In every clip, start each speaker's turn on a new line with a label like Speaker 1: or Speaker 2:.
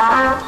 Speaker 1: Ah.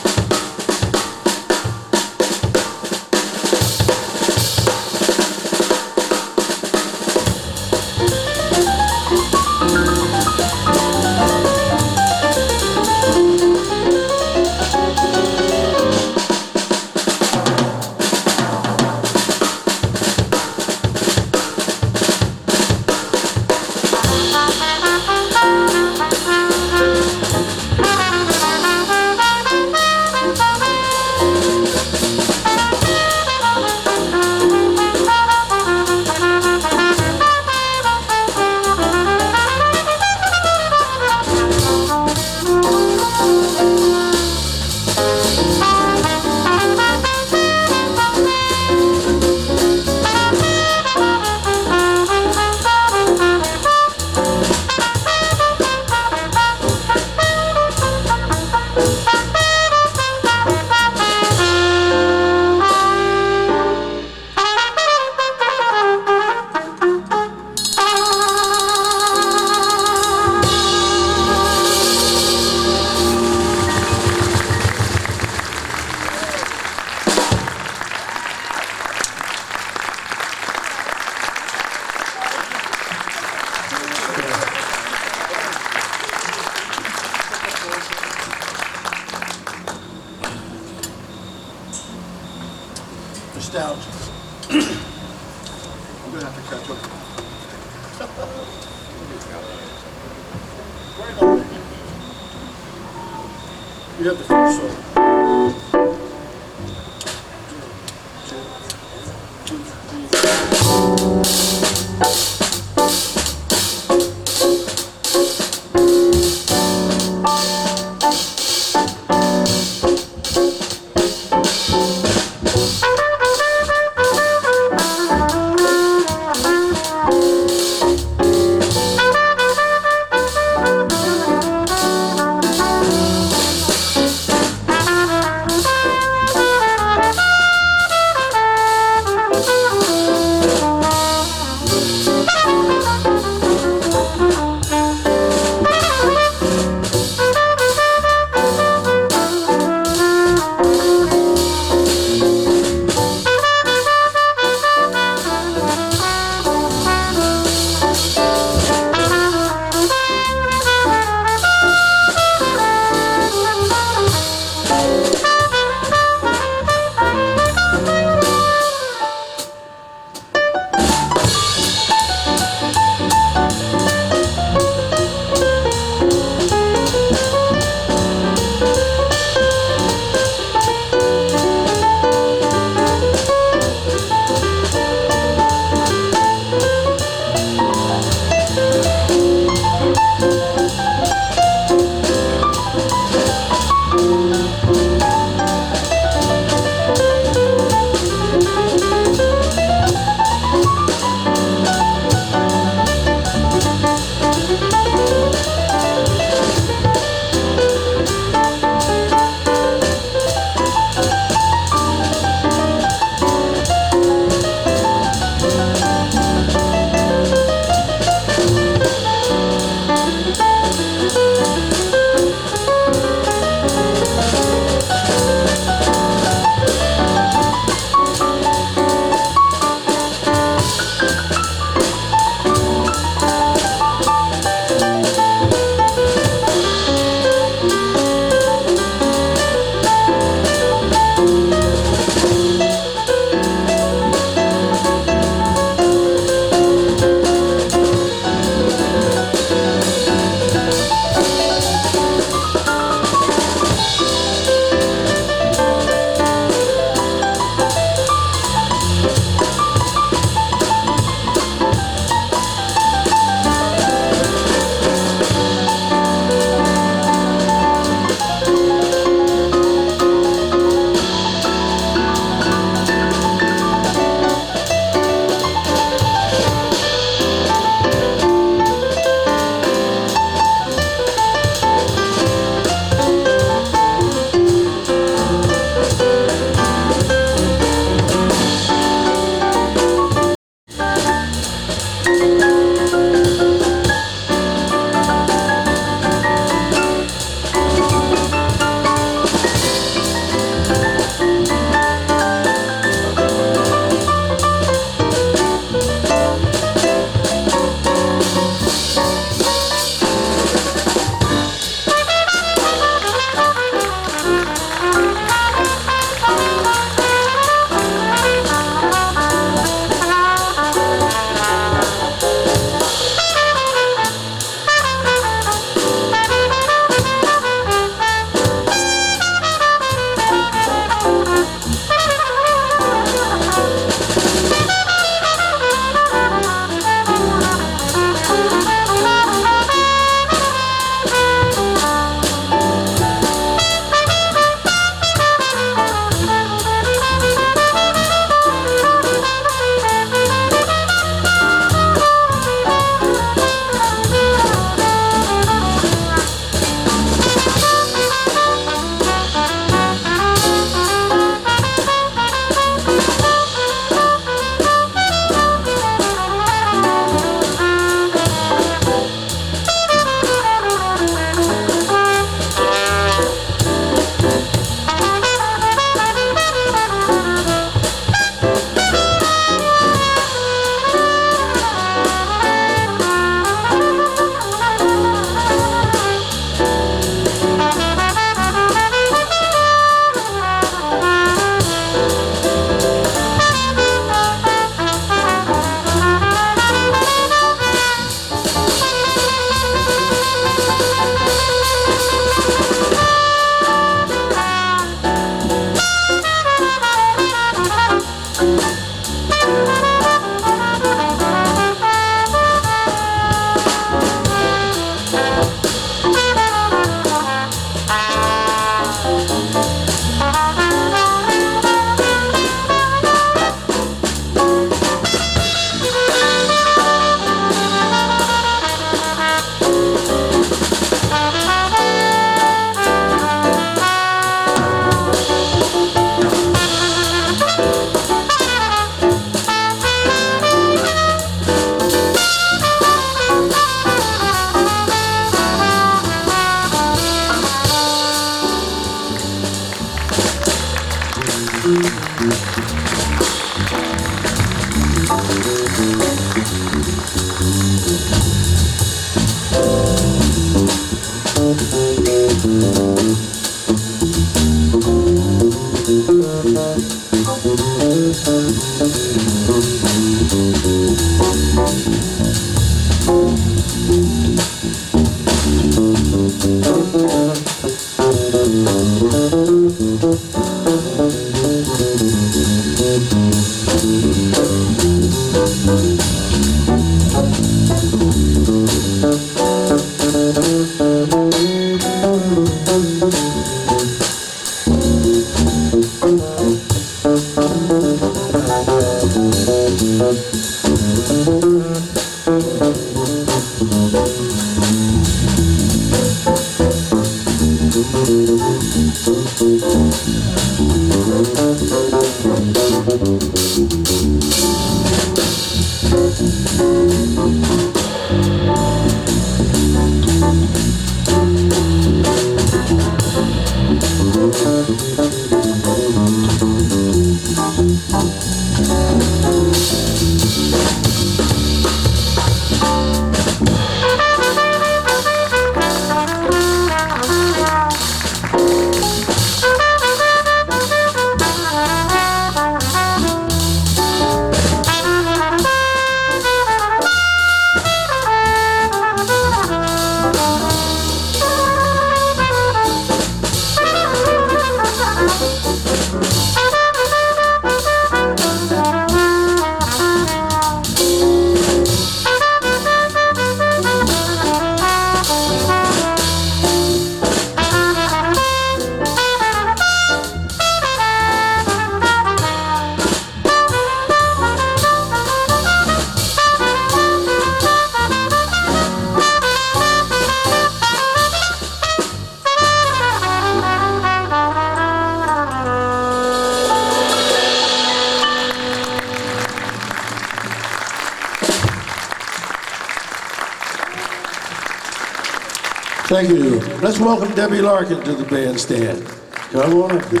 Speaker 1: Let's welcome Debbie Larkin to the bandstand. Come on up here.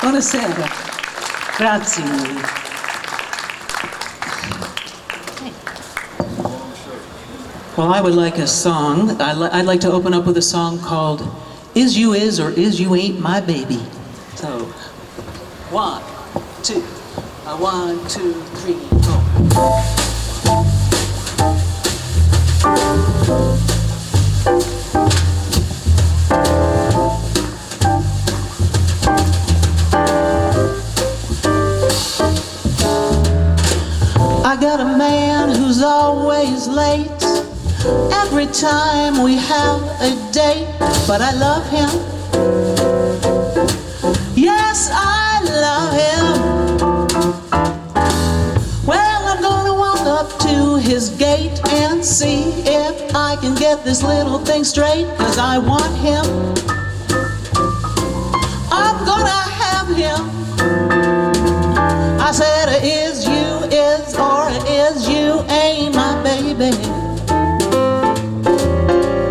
Speaker 2: Buonasera. Grazie. Well, I would like a song. I I'd like to open up with a song called Is You Is or Is You Ain't My Baby. So, one, two, one, two, three, but I love him. This little thing straight, cause I want him. I'm gonna have him. I said, is you is or is you ain't my baby?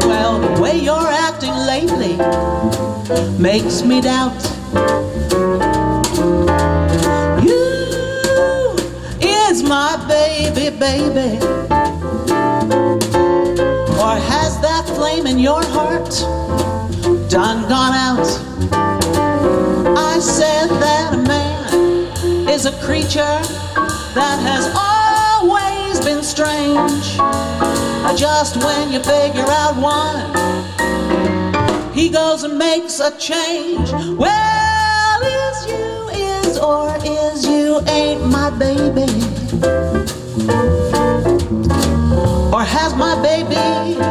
Speaker 2: Well, the way you're acting lately makes me doubt. You is my baby, baby. In your heart done gone out? I said that a man is a creature that has always been strange. Just when you figure out one, he goes and makes a change. Well, is you is or is you ain't my baby? Or has my baby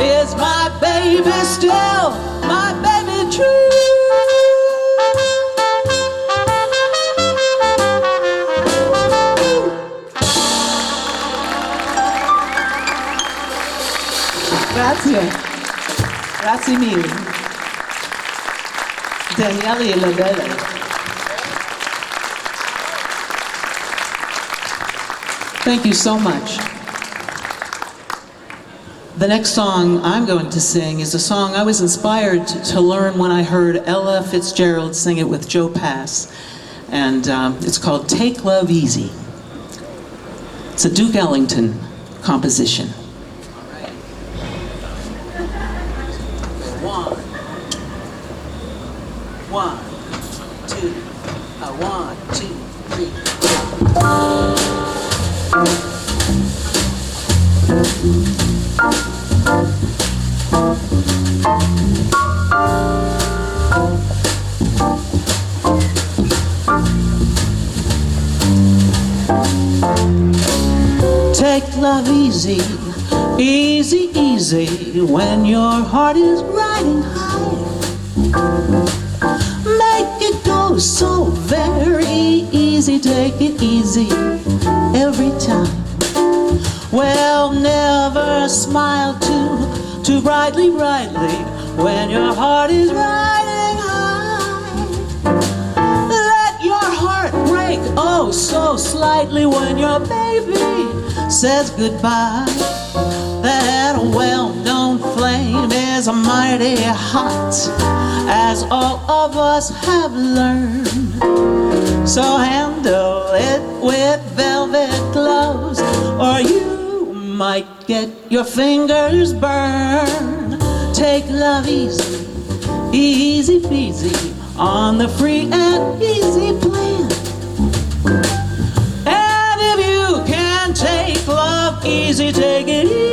Speaker 2: is my baby still my baby true? Grazie. Grazie mille. Daniele Lavelle. Thank you so much. The next song I'm going to sing is a song I was inspired to learn when I heard Ella Fitzgerald sing it with Joe Pass. And um, it's called Take Love Easy. It's a Duke Ellington composition. Says goodbye. That well-known flame is mighty hot, as all of us have learned. So handle it with velvet gloves, or you might get your fingers burned. Take love easy, easy peasy, on the free and easy plan. Easy, take it easy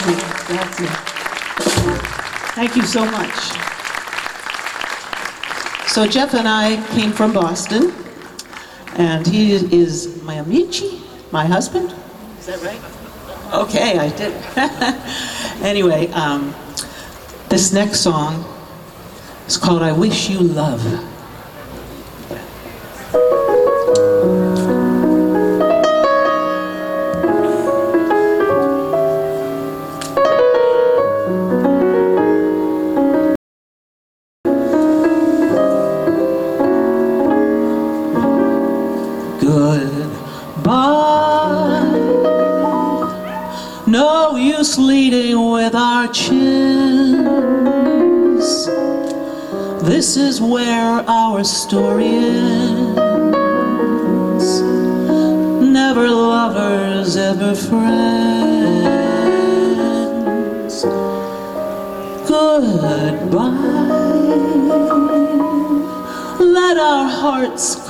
Speaker 2: Grazie, grazie. Thank you so much. So Jeff and I came from Boston, and he is my amici, my husband. Is that right? Okay, I did. anyway, um, this next song is called "I Wish You Love."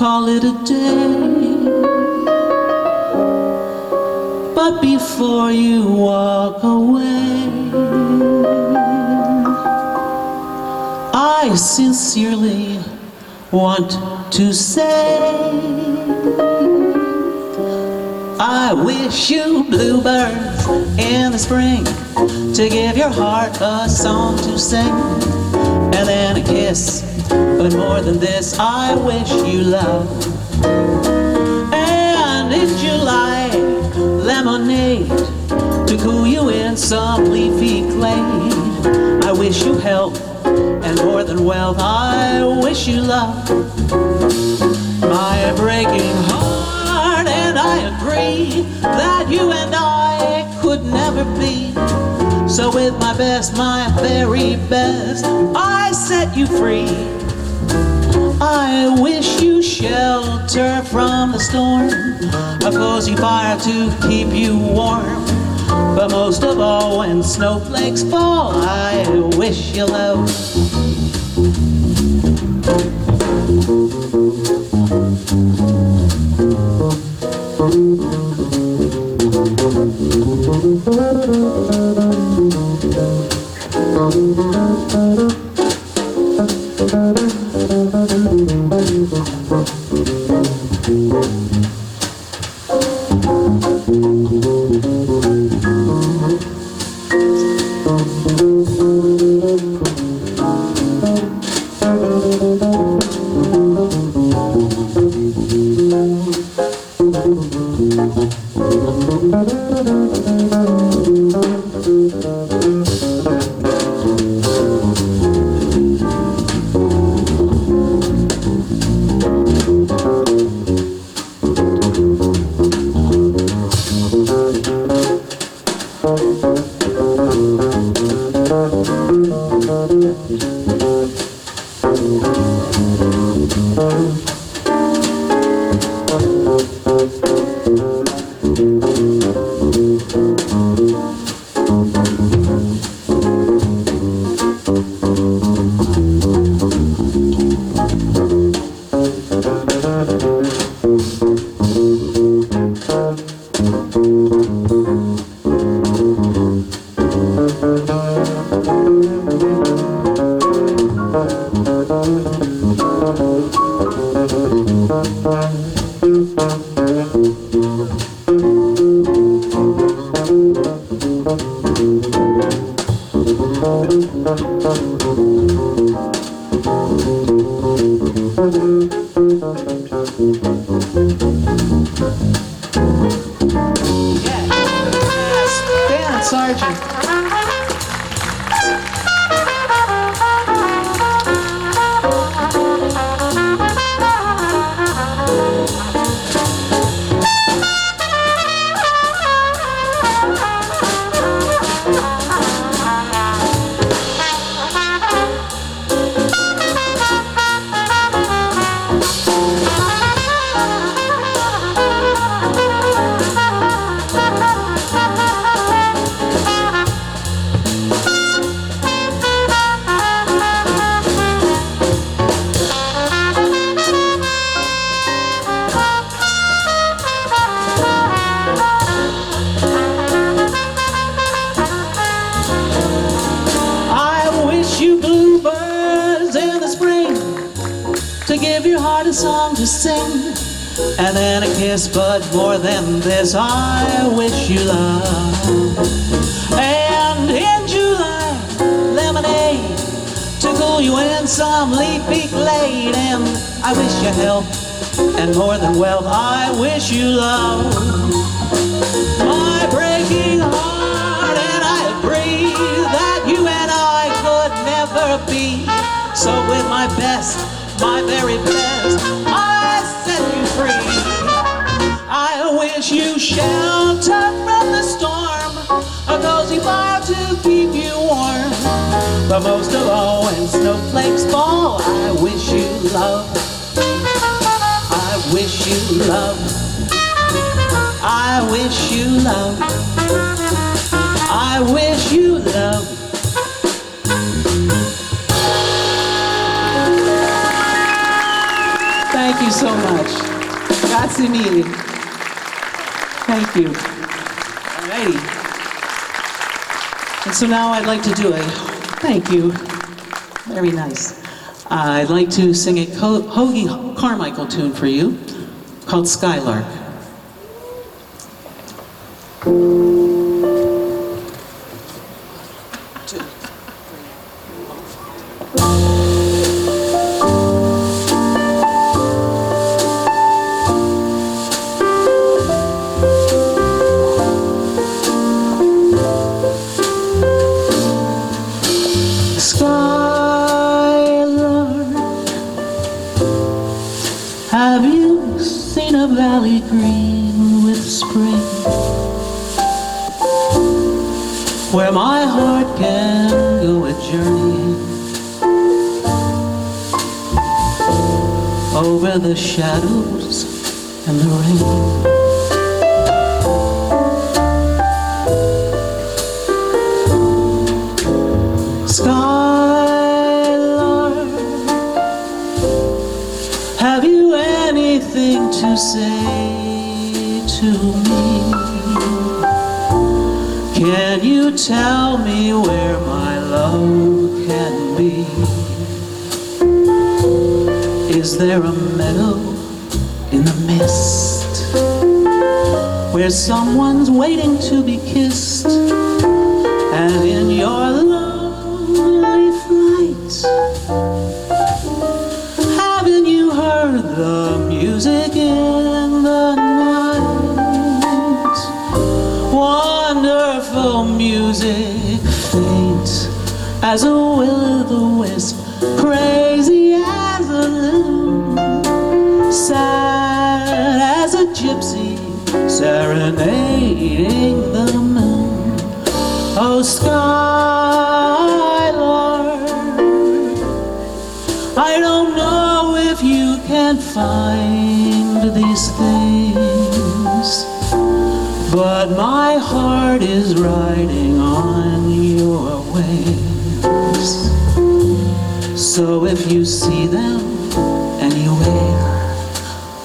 Speaker 2: Call it a day. But before you walk away, I sincerely want to say, I wish you bluebirds in the spring to give your heart a song to sing and then a kiss. But more than this, I wish you love. And in July, lemonade to cool you in some leafy glade. I wish you health and more than wealth. I wish you love. My breaking heart, and I agree that you and I could never be. So, with my best, my very best, I set you free. I wish you shelter from the storm, a cozy fire to keep you warm. But most of all, when snowflakes fall, I wish you love. But most of all, when snowflakes fall, I wish you love. I wish you love. I wish you love. I wish you love. Thank you so much. Grazie mille. Thank you. Alrighty. And so now I'd like to do a Thank you. Very nice. Uh, I'd like to sing a Co- Hoagy Carmichael tune for you called Skylark.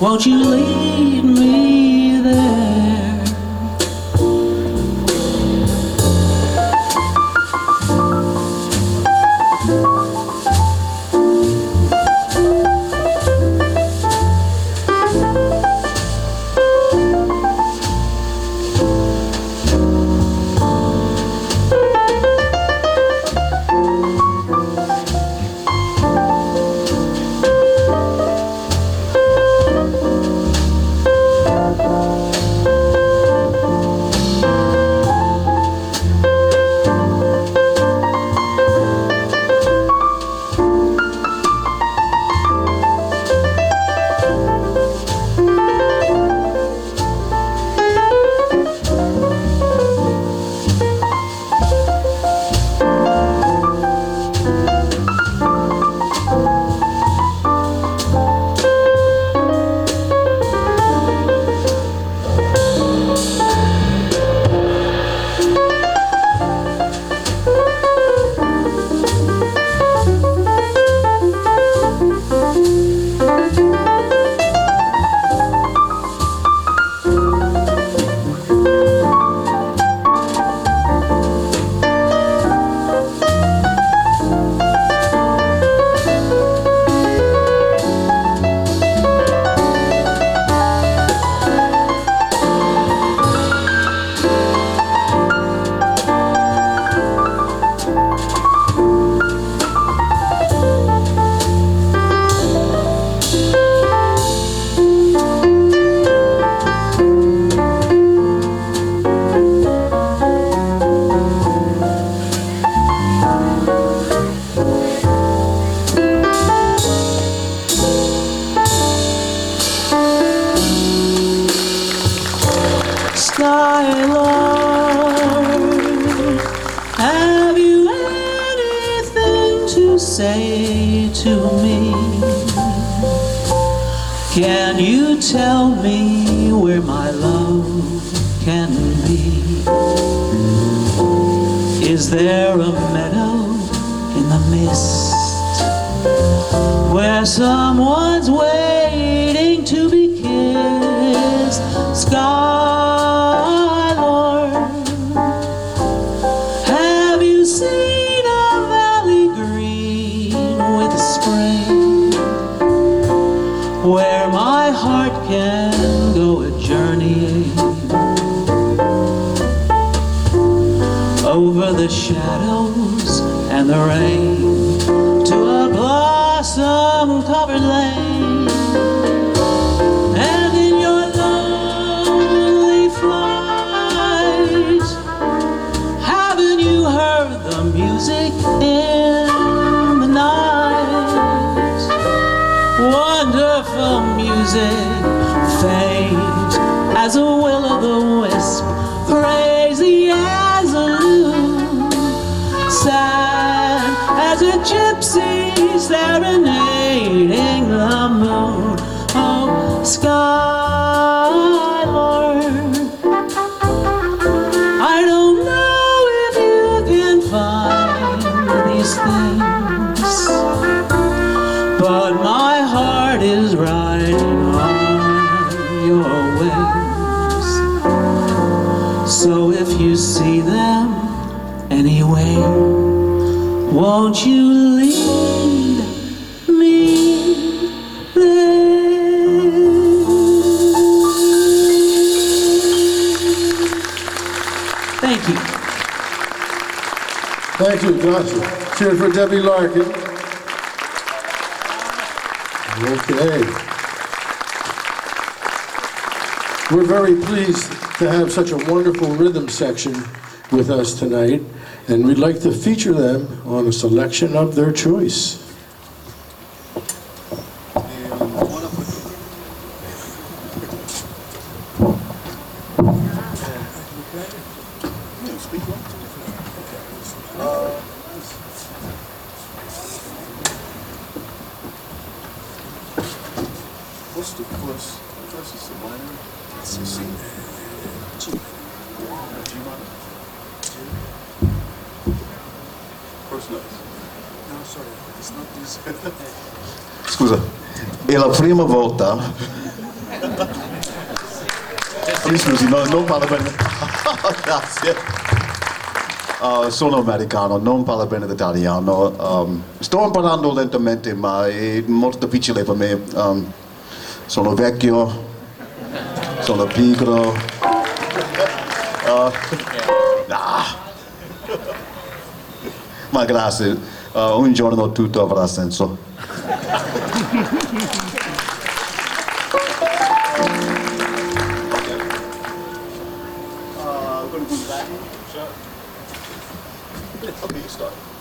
Speaker 2: Won't you lead me there? Over the shadows and the rain to a blossom covered lane?
Speaker 1: Johnson. Cheers for Debbie Larkin. Okay. We're very pleased to have such a wonderful rhythm section with us tonight, and we'd like to feature them on a selection of their choice.
Speaker 3: Prima volta. Mi scusi, no, non parlo bene. Grazie. Uh, sono americano, non parlo bene l'italiano. Um, sto imparando lentamente, ma è molto difficile per me. Um, sono vecchio, sono pigro. Uh, ah. Ma grazie, Uh, un giorno tutto avrà senso.
Speaker 4: Okay, you start.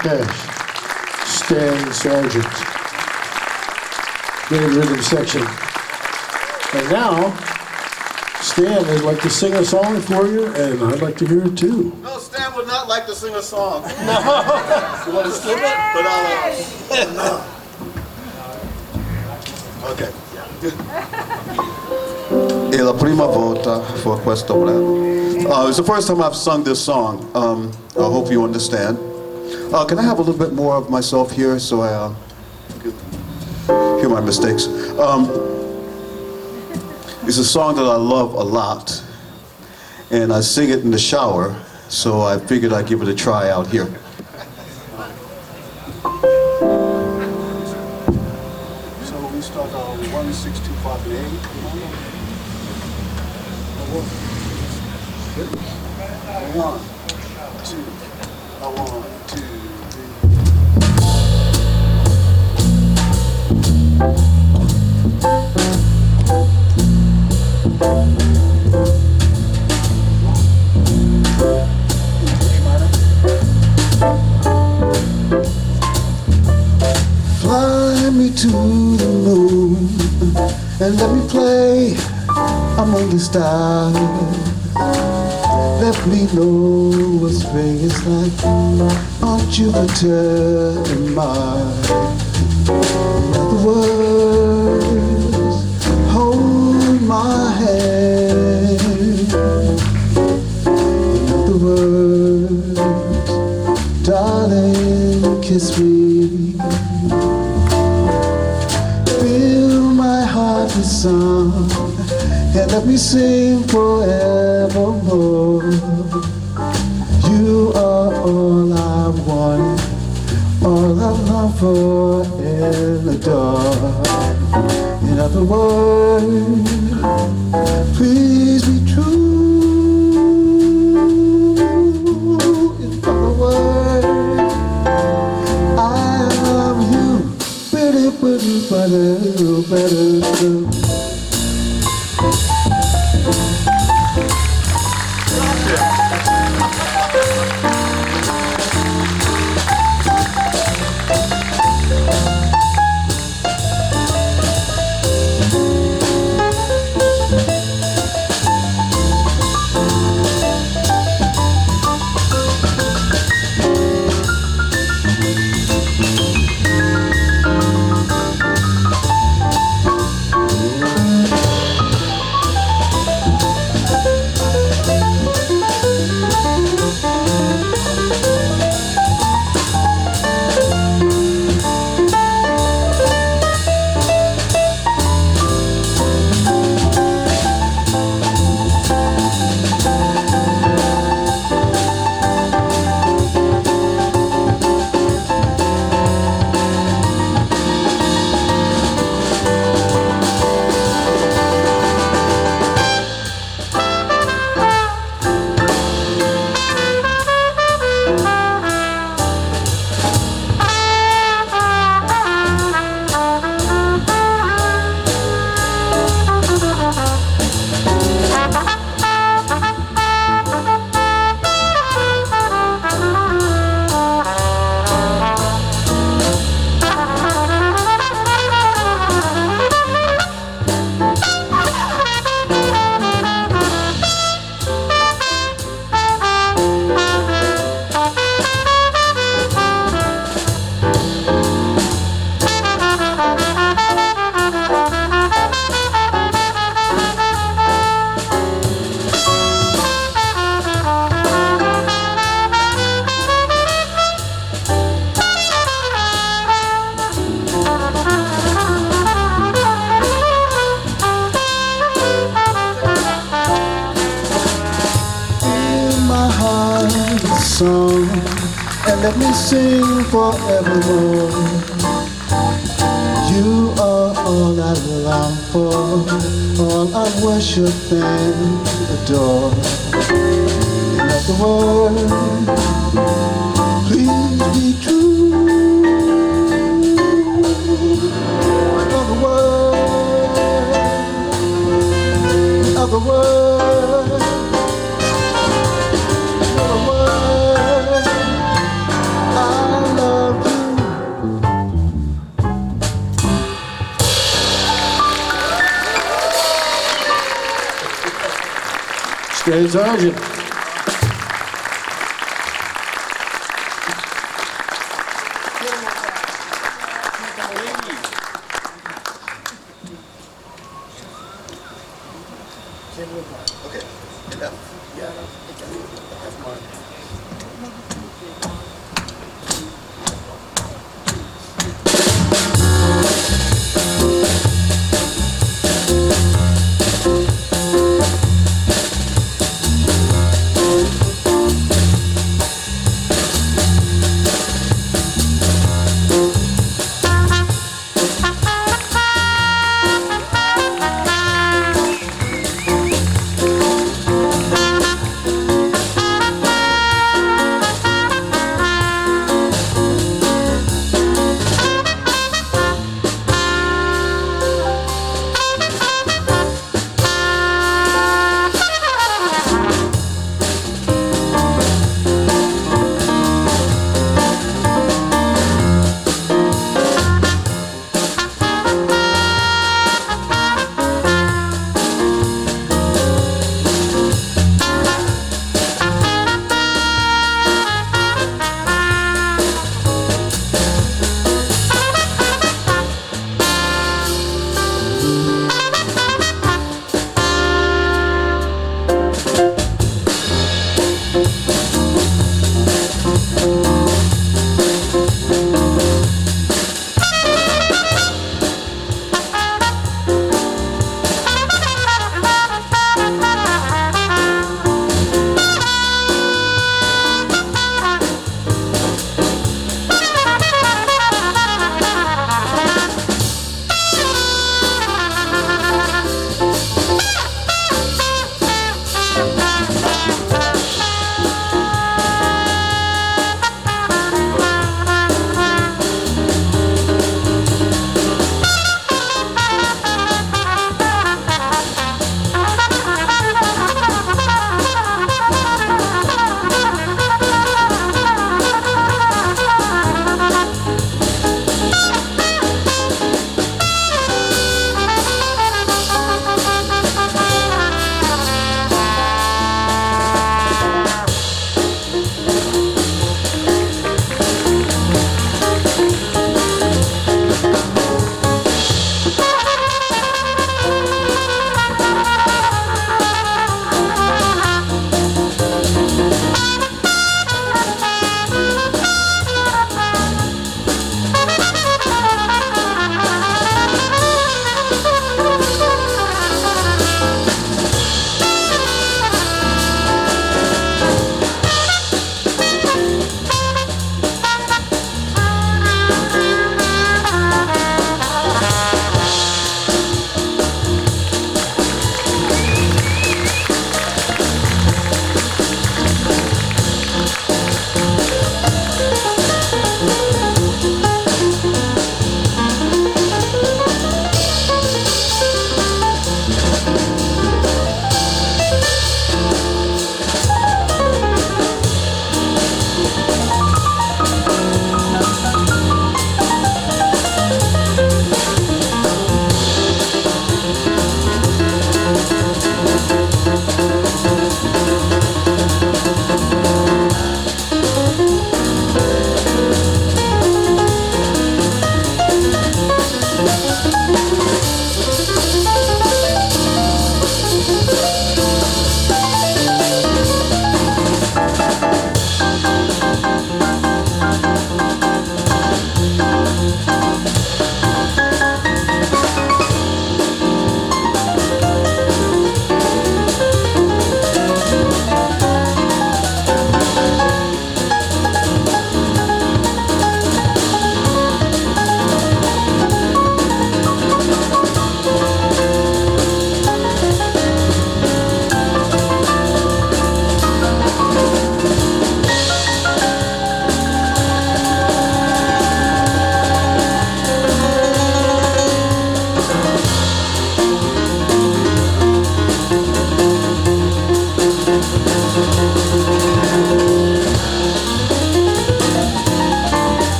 Speaker 1: Adam Dash, Stan Sargent. Great rhythm section. And now, Stan would like to sing a song for you, and I'd like to hear it too.
Speaker 3: No, Stan would not like to sing a song. No. you want to skip it? But I'll. ok. E la prima volta for questo brano. Uh, it's the first time I've sung this song. Um, I hope you understand. Uh, can I have a little bit more of myself here so I uh, hear my mistakes? Um, it's a song that I love a lot, and I sing it in the shower, so I figured I'd give it a try out here. Thank you.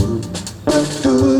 Speaker 3: Ooh. do.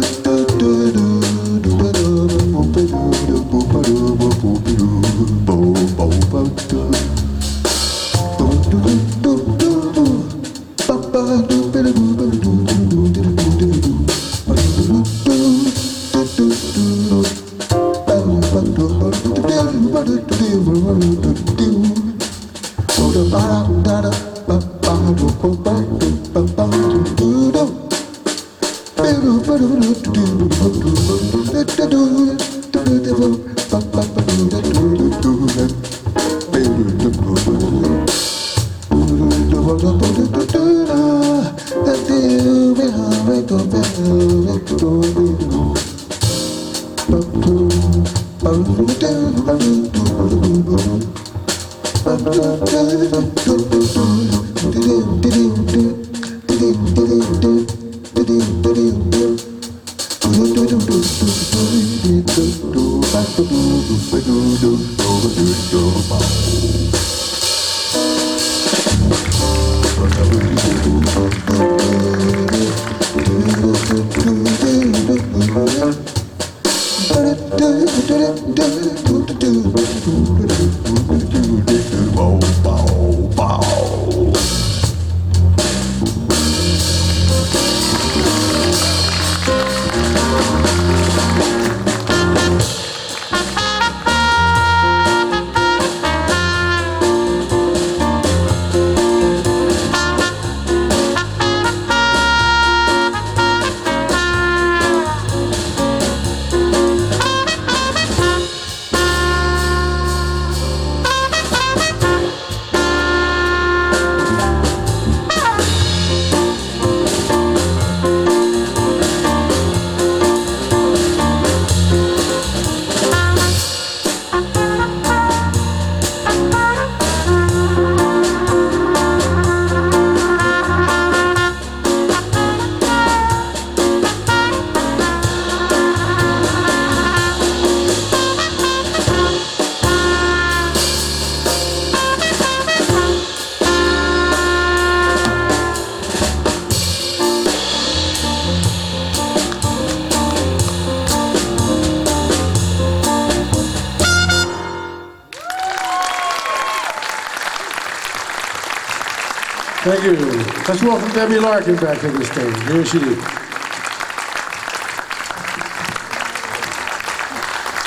Speaker 3: Welcome Debbie Larkin back to the stage. Here she is.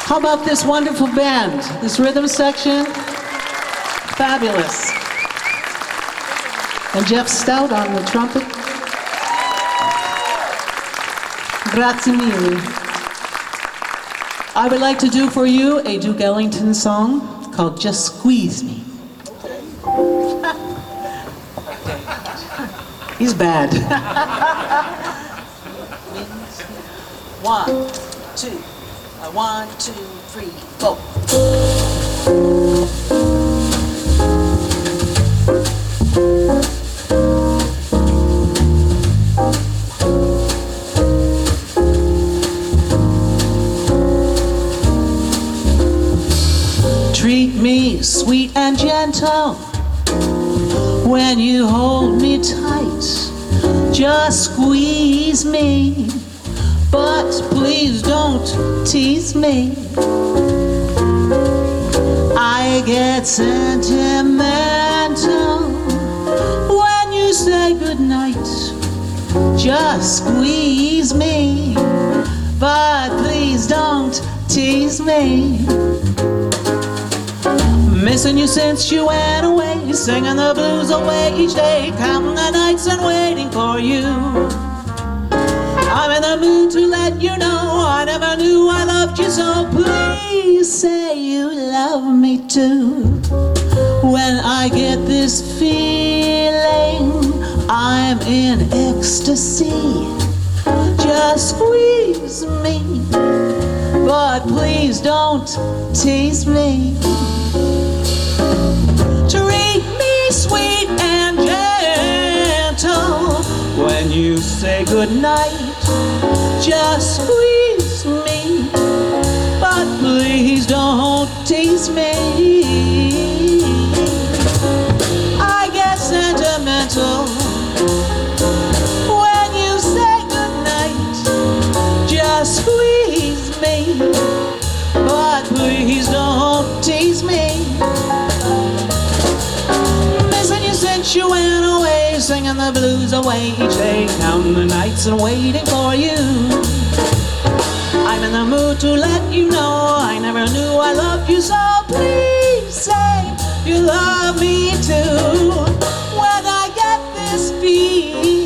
Speaker 2: How about this wonderful band? This rhythm section? Fabulous. And Jeff Stout on the trumpet. Grazie mille. I would like to do for you a Duke Ellington song called Just Squeeze Me. He's bad. one, two, uh, one, two, three, four. Treat me sweet and gentle when you hold me tight. Just squeeze me, but please don't tease me. I get sentimental when you say goodnight. Just squeeze me, but please don't tease me. Missing you since you went away, singing the blues away each day, counting the nights and waiting for you. I'm in the mood to let you know I never knew I loved you so. Please say you love me too. When I get this feeling, I'm in ecstasy. Just squeeze me, but please don't tease me. Say goodnight. Just squeeze me, but please don't tease me. You went away, singing the blues away each day, counting the nights and waiting for you. I'm in the mood to let you know I never knew I loved you so. Please say you love me too. When I get this feeling,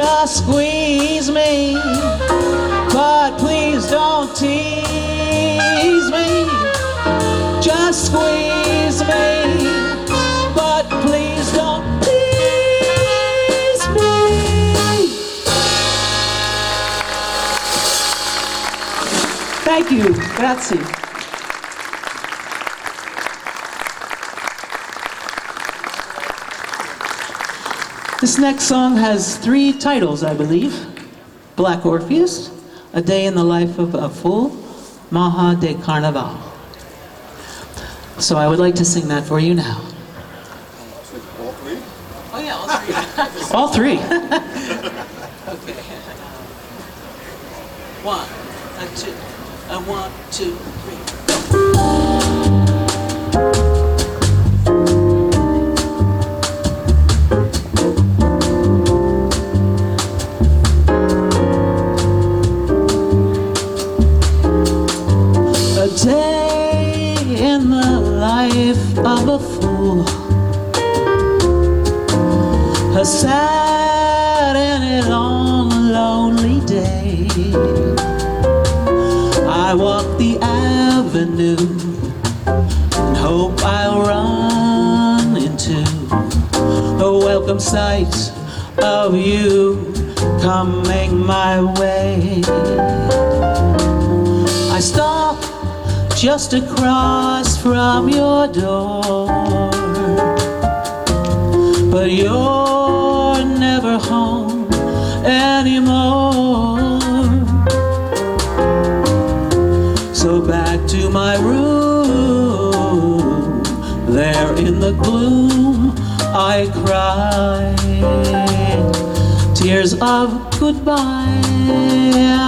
Speaker 2: Just squeeze me, but please don't tease me. Just squeeze me, but please don't tease me. Thank you. Grazie. This next song has three titles, I believe Black Orpheus, A Day in the Life of a Fool, Manhã de Carnaval. So I would like to sing that for you now.
Speaker 4: All three?
Speaker 2: Oh, yeah, all three. all three. okay. One, a two, a one, two, three. Sad and a long, lonely day. I walk the avenue and hope I'll run into the welcome sight of you coming my way. I stop just across from your door. but you're anymore. So back to my room, there in the gloom, I cry tears of goodbye.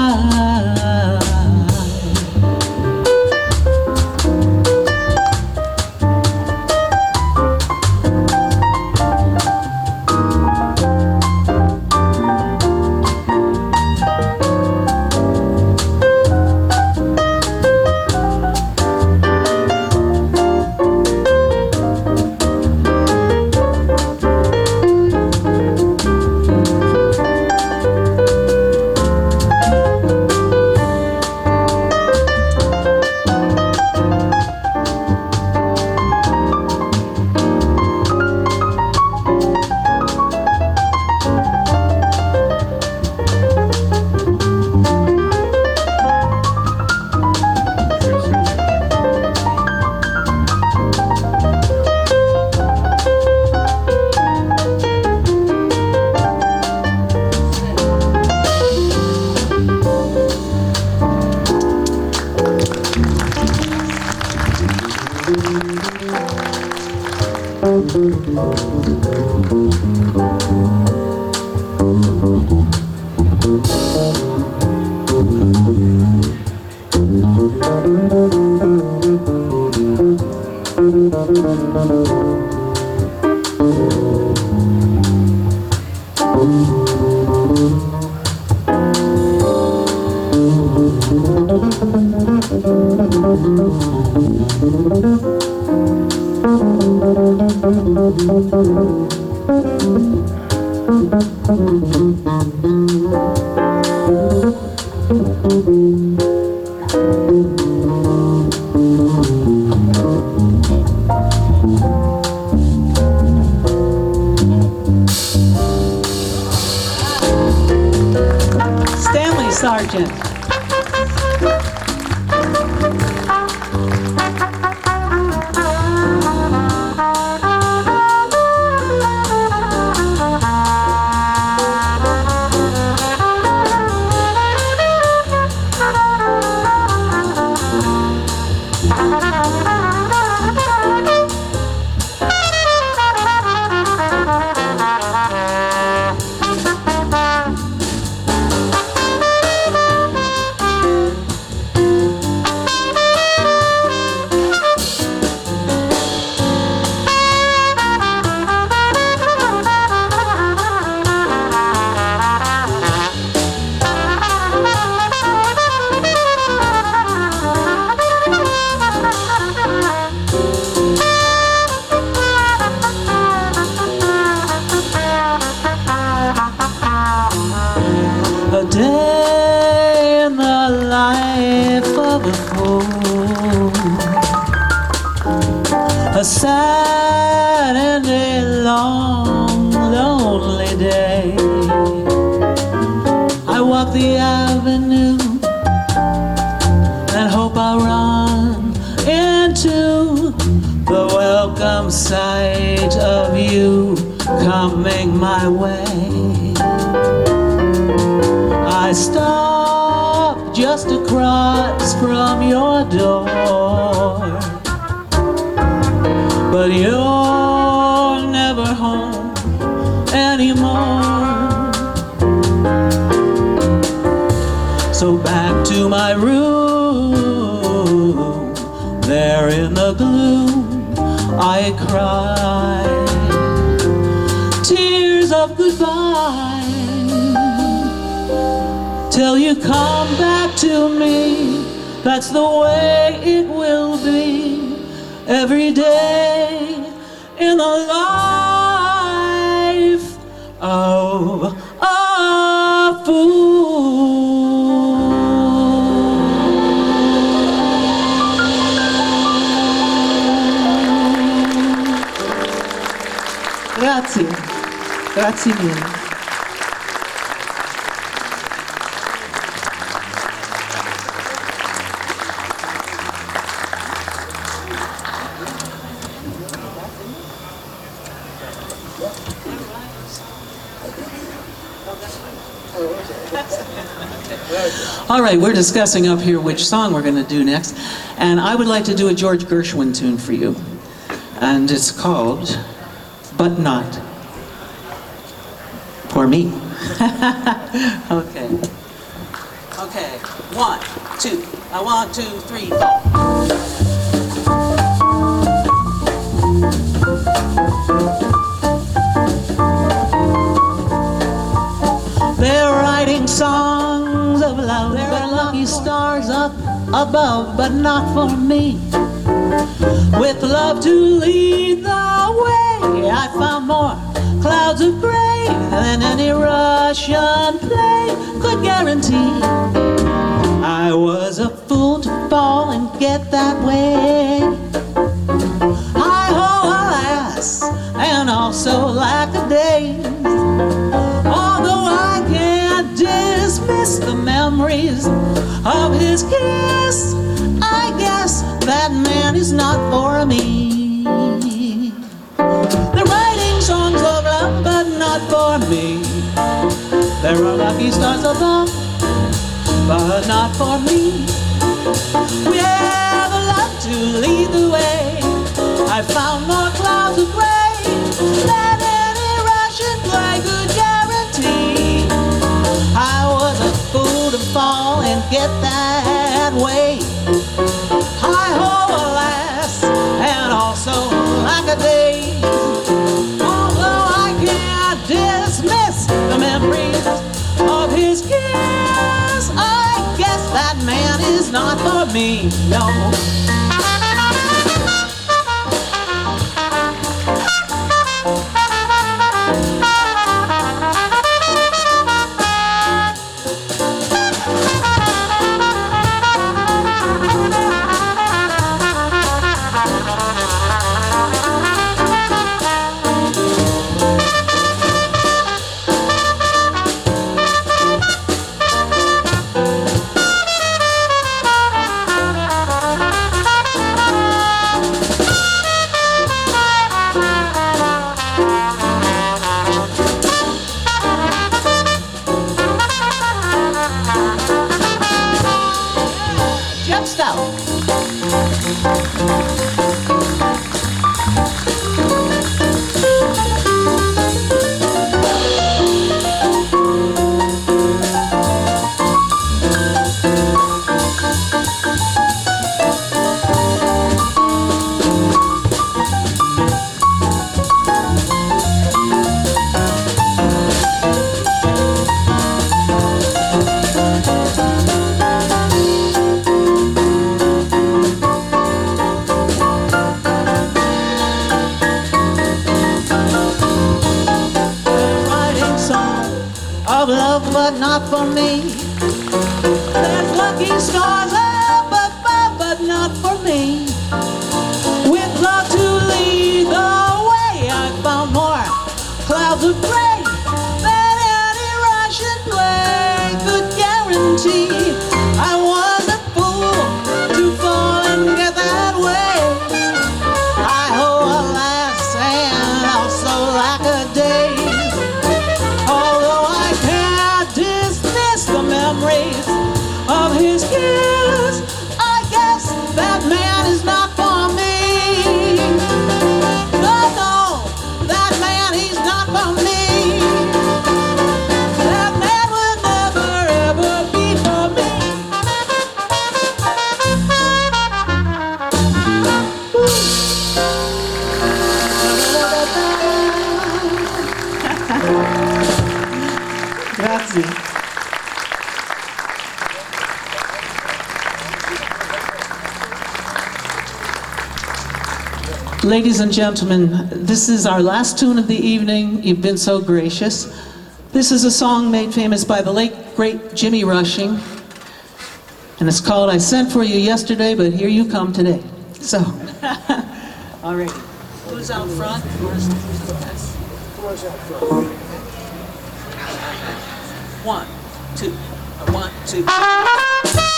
Speaker 2: Anymore. So back to my room, there in the gloom, I cry tears of goodbye till you come back to me. That's the way it will be every day in the life of a fool. Grazie, grazie mille. All right, we're discussing up here which song we're going to do next, and I would like to do a George Gershwin tune for you, and it's called "But Not for Me." okay. Okay. One, two. I want two, three, four. Above, but not for me. With love to lead the way, I found more clouds of gray than any Russian play could guarantee. I was a fool to fall and get that way. I ho, alas, and also lack a days. Although I can't dismiss the memories of his kiss, I guess that man is not for me. They're writing songs of love, but not for me. There are lucky stars above, but not for me. We have a love to lead the way. I found more for me. No. Gentlemen, this is our last tune of the evening. You've been so gracious. This is a song made famous by the late, great Jimmy Rushing. And it's called I Sent For You Yesterday, but Here You Come Today. So, all right. Who's out front? Who's, the best? One, two, one, two.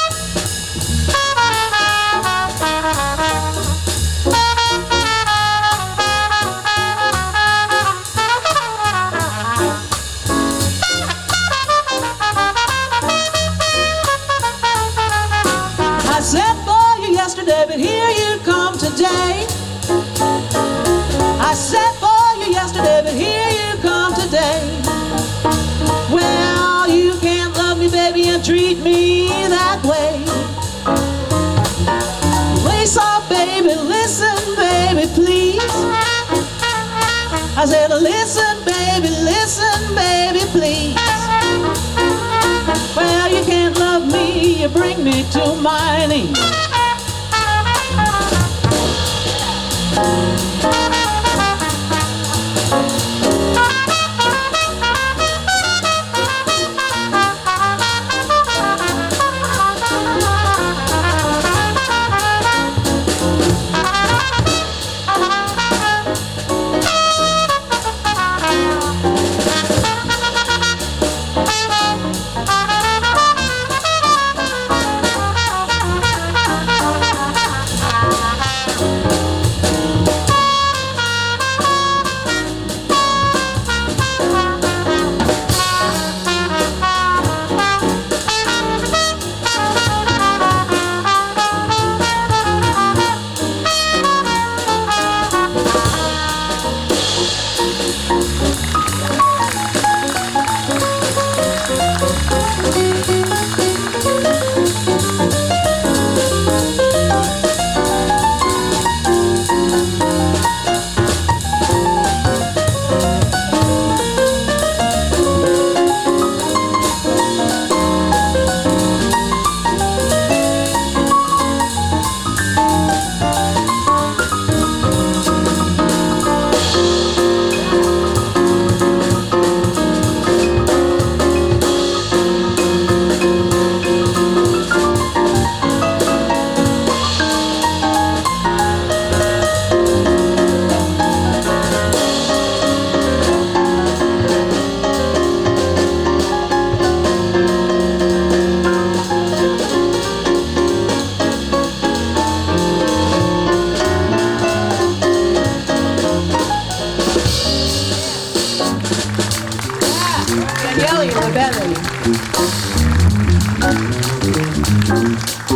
Speaker 2: I said, listen, baby, listen, baby, please. Well, you can't love me, you bring me to my knees.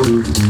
Speaker 2: Bye.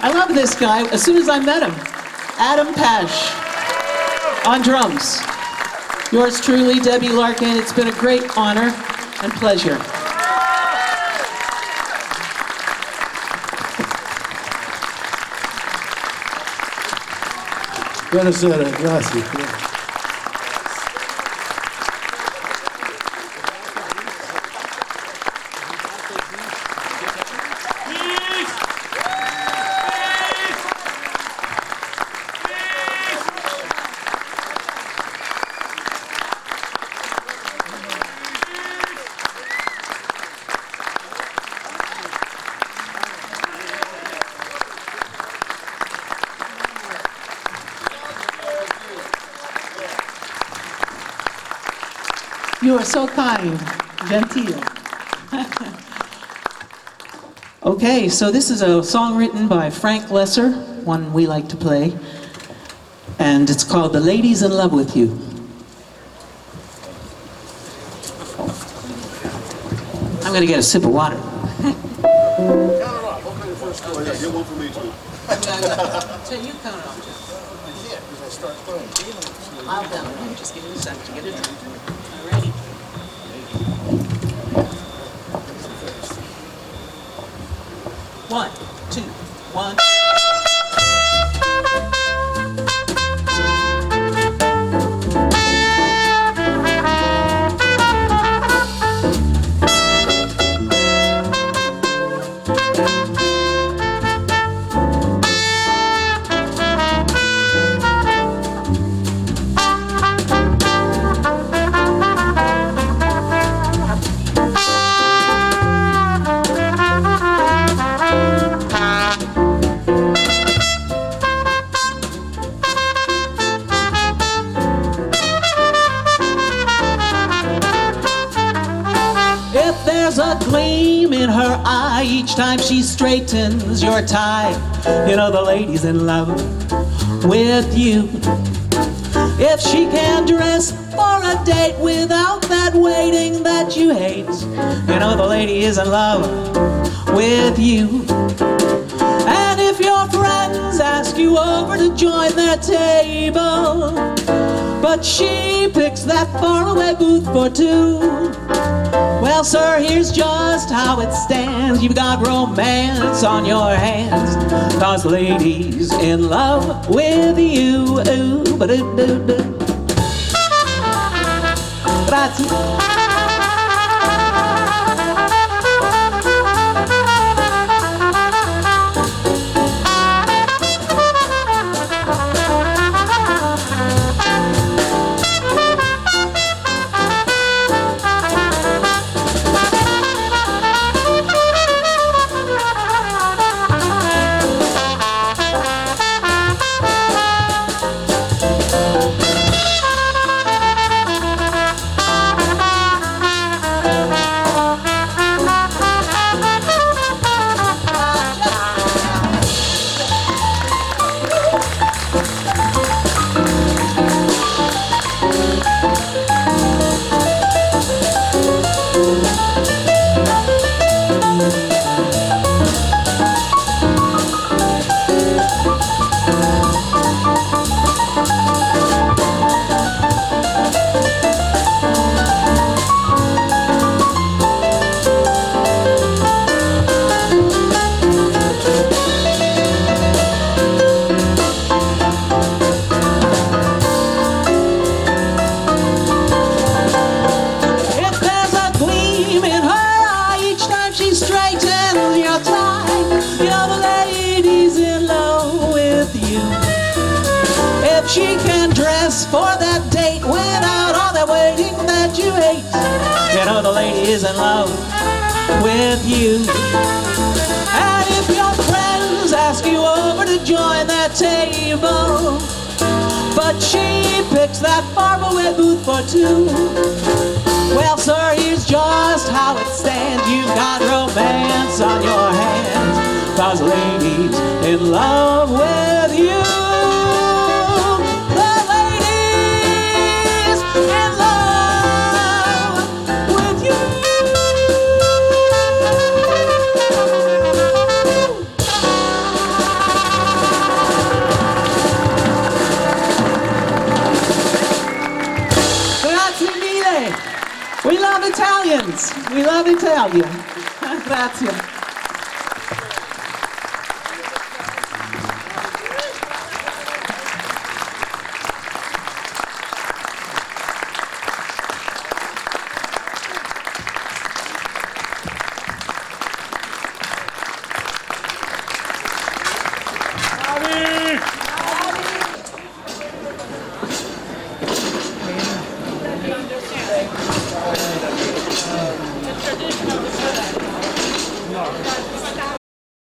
Speaker 2: I love this guy. As soon as I met him, Adam Pash on drums. Yours truly, Debbie Larkin. It's been a great honor and pleasure.
Speaker 1: Buonasera, grazie.
Speaker 2: So kind, genteel. okay, so this is a song written by Frank Loesser, one we like to play, and it's called The Lady's in Love with You. I'm going to get a sip of water.
Speaker 3: Oh, yeah, get one for me too.
Speaker 2: So you count it off.
Speaker 4: I can't, because I start playing.
Speaker 2: I'll down. Just give me a second to get it your tie, you know the lady's in love with you. If she can dress for a date without that waiting that you hate, you know the lady is in love with you. And if your friends ask you over to join their table, but she picks that faraway booth for two. Well, sir, here's just how it stands. You've got romance on your hands. Cause ladies in love with you. Ooh. Grazie.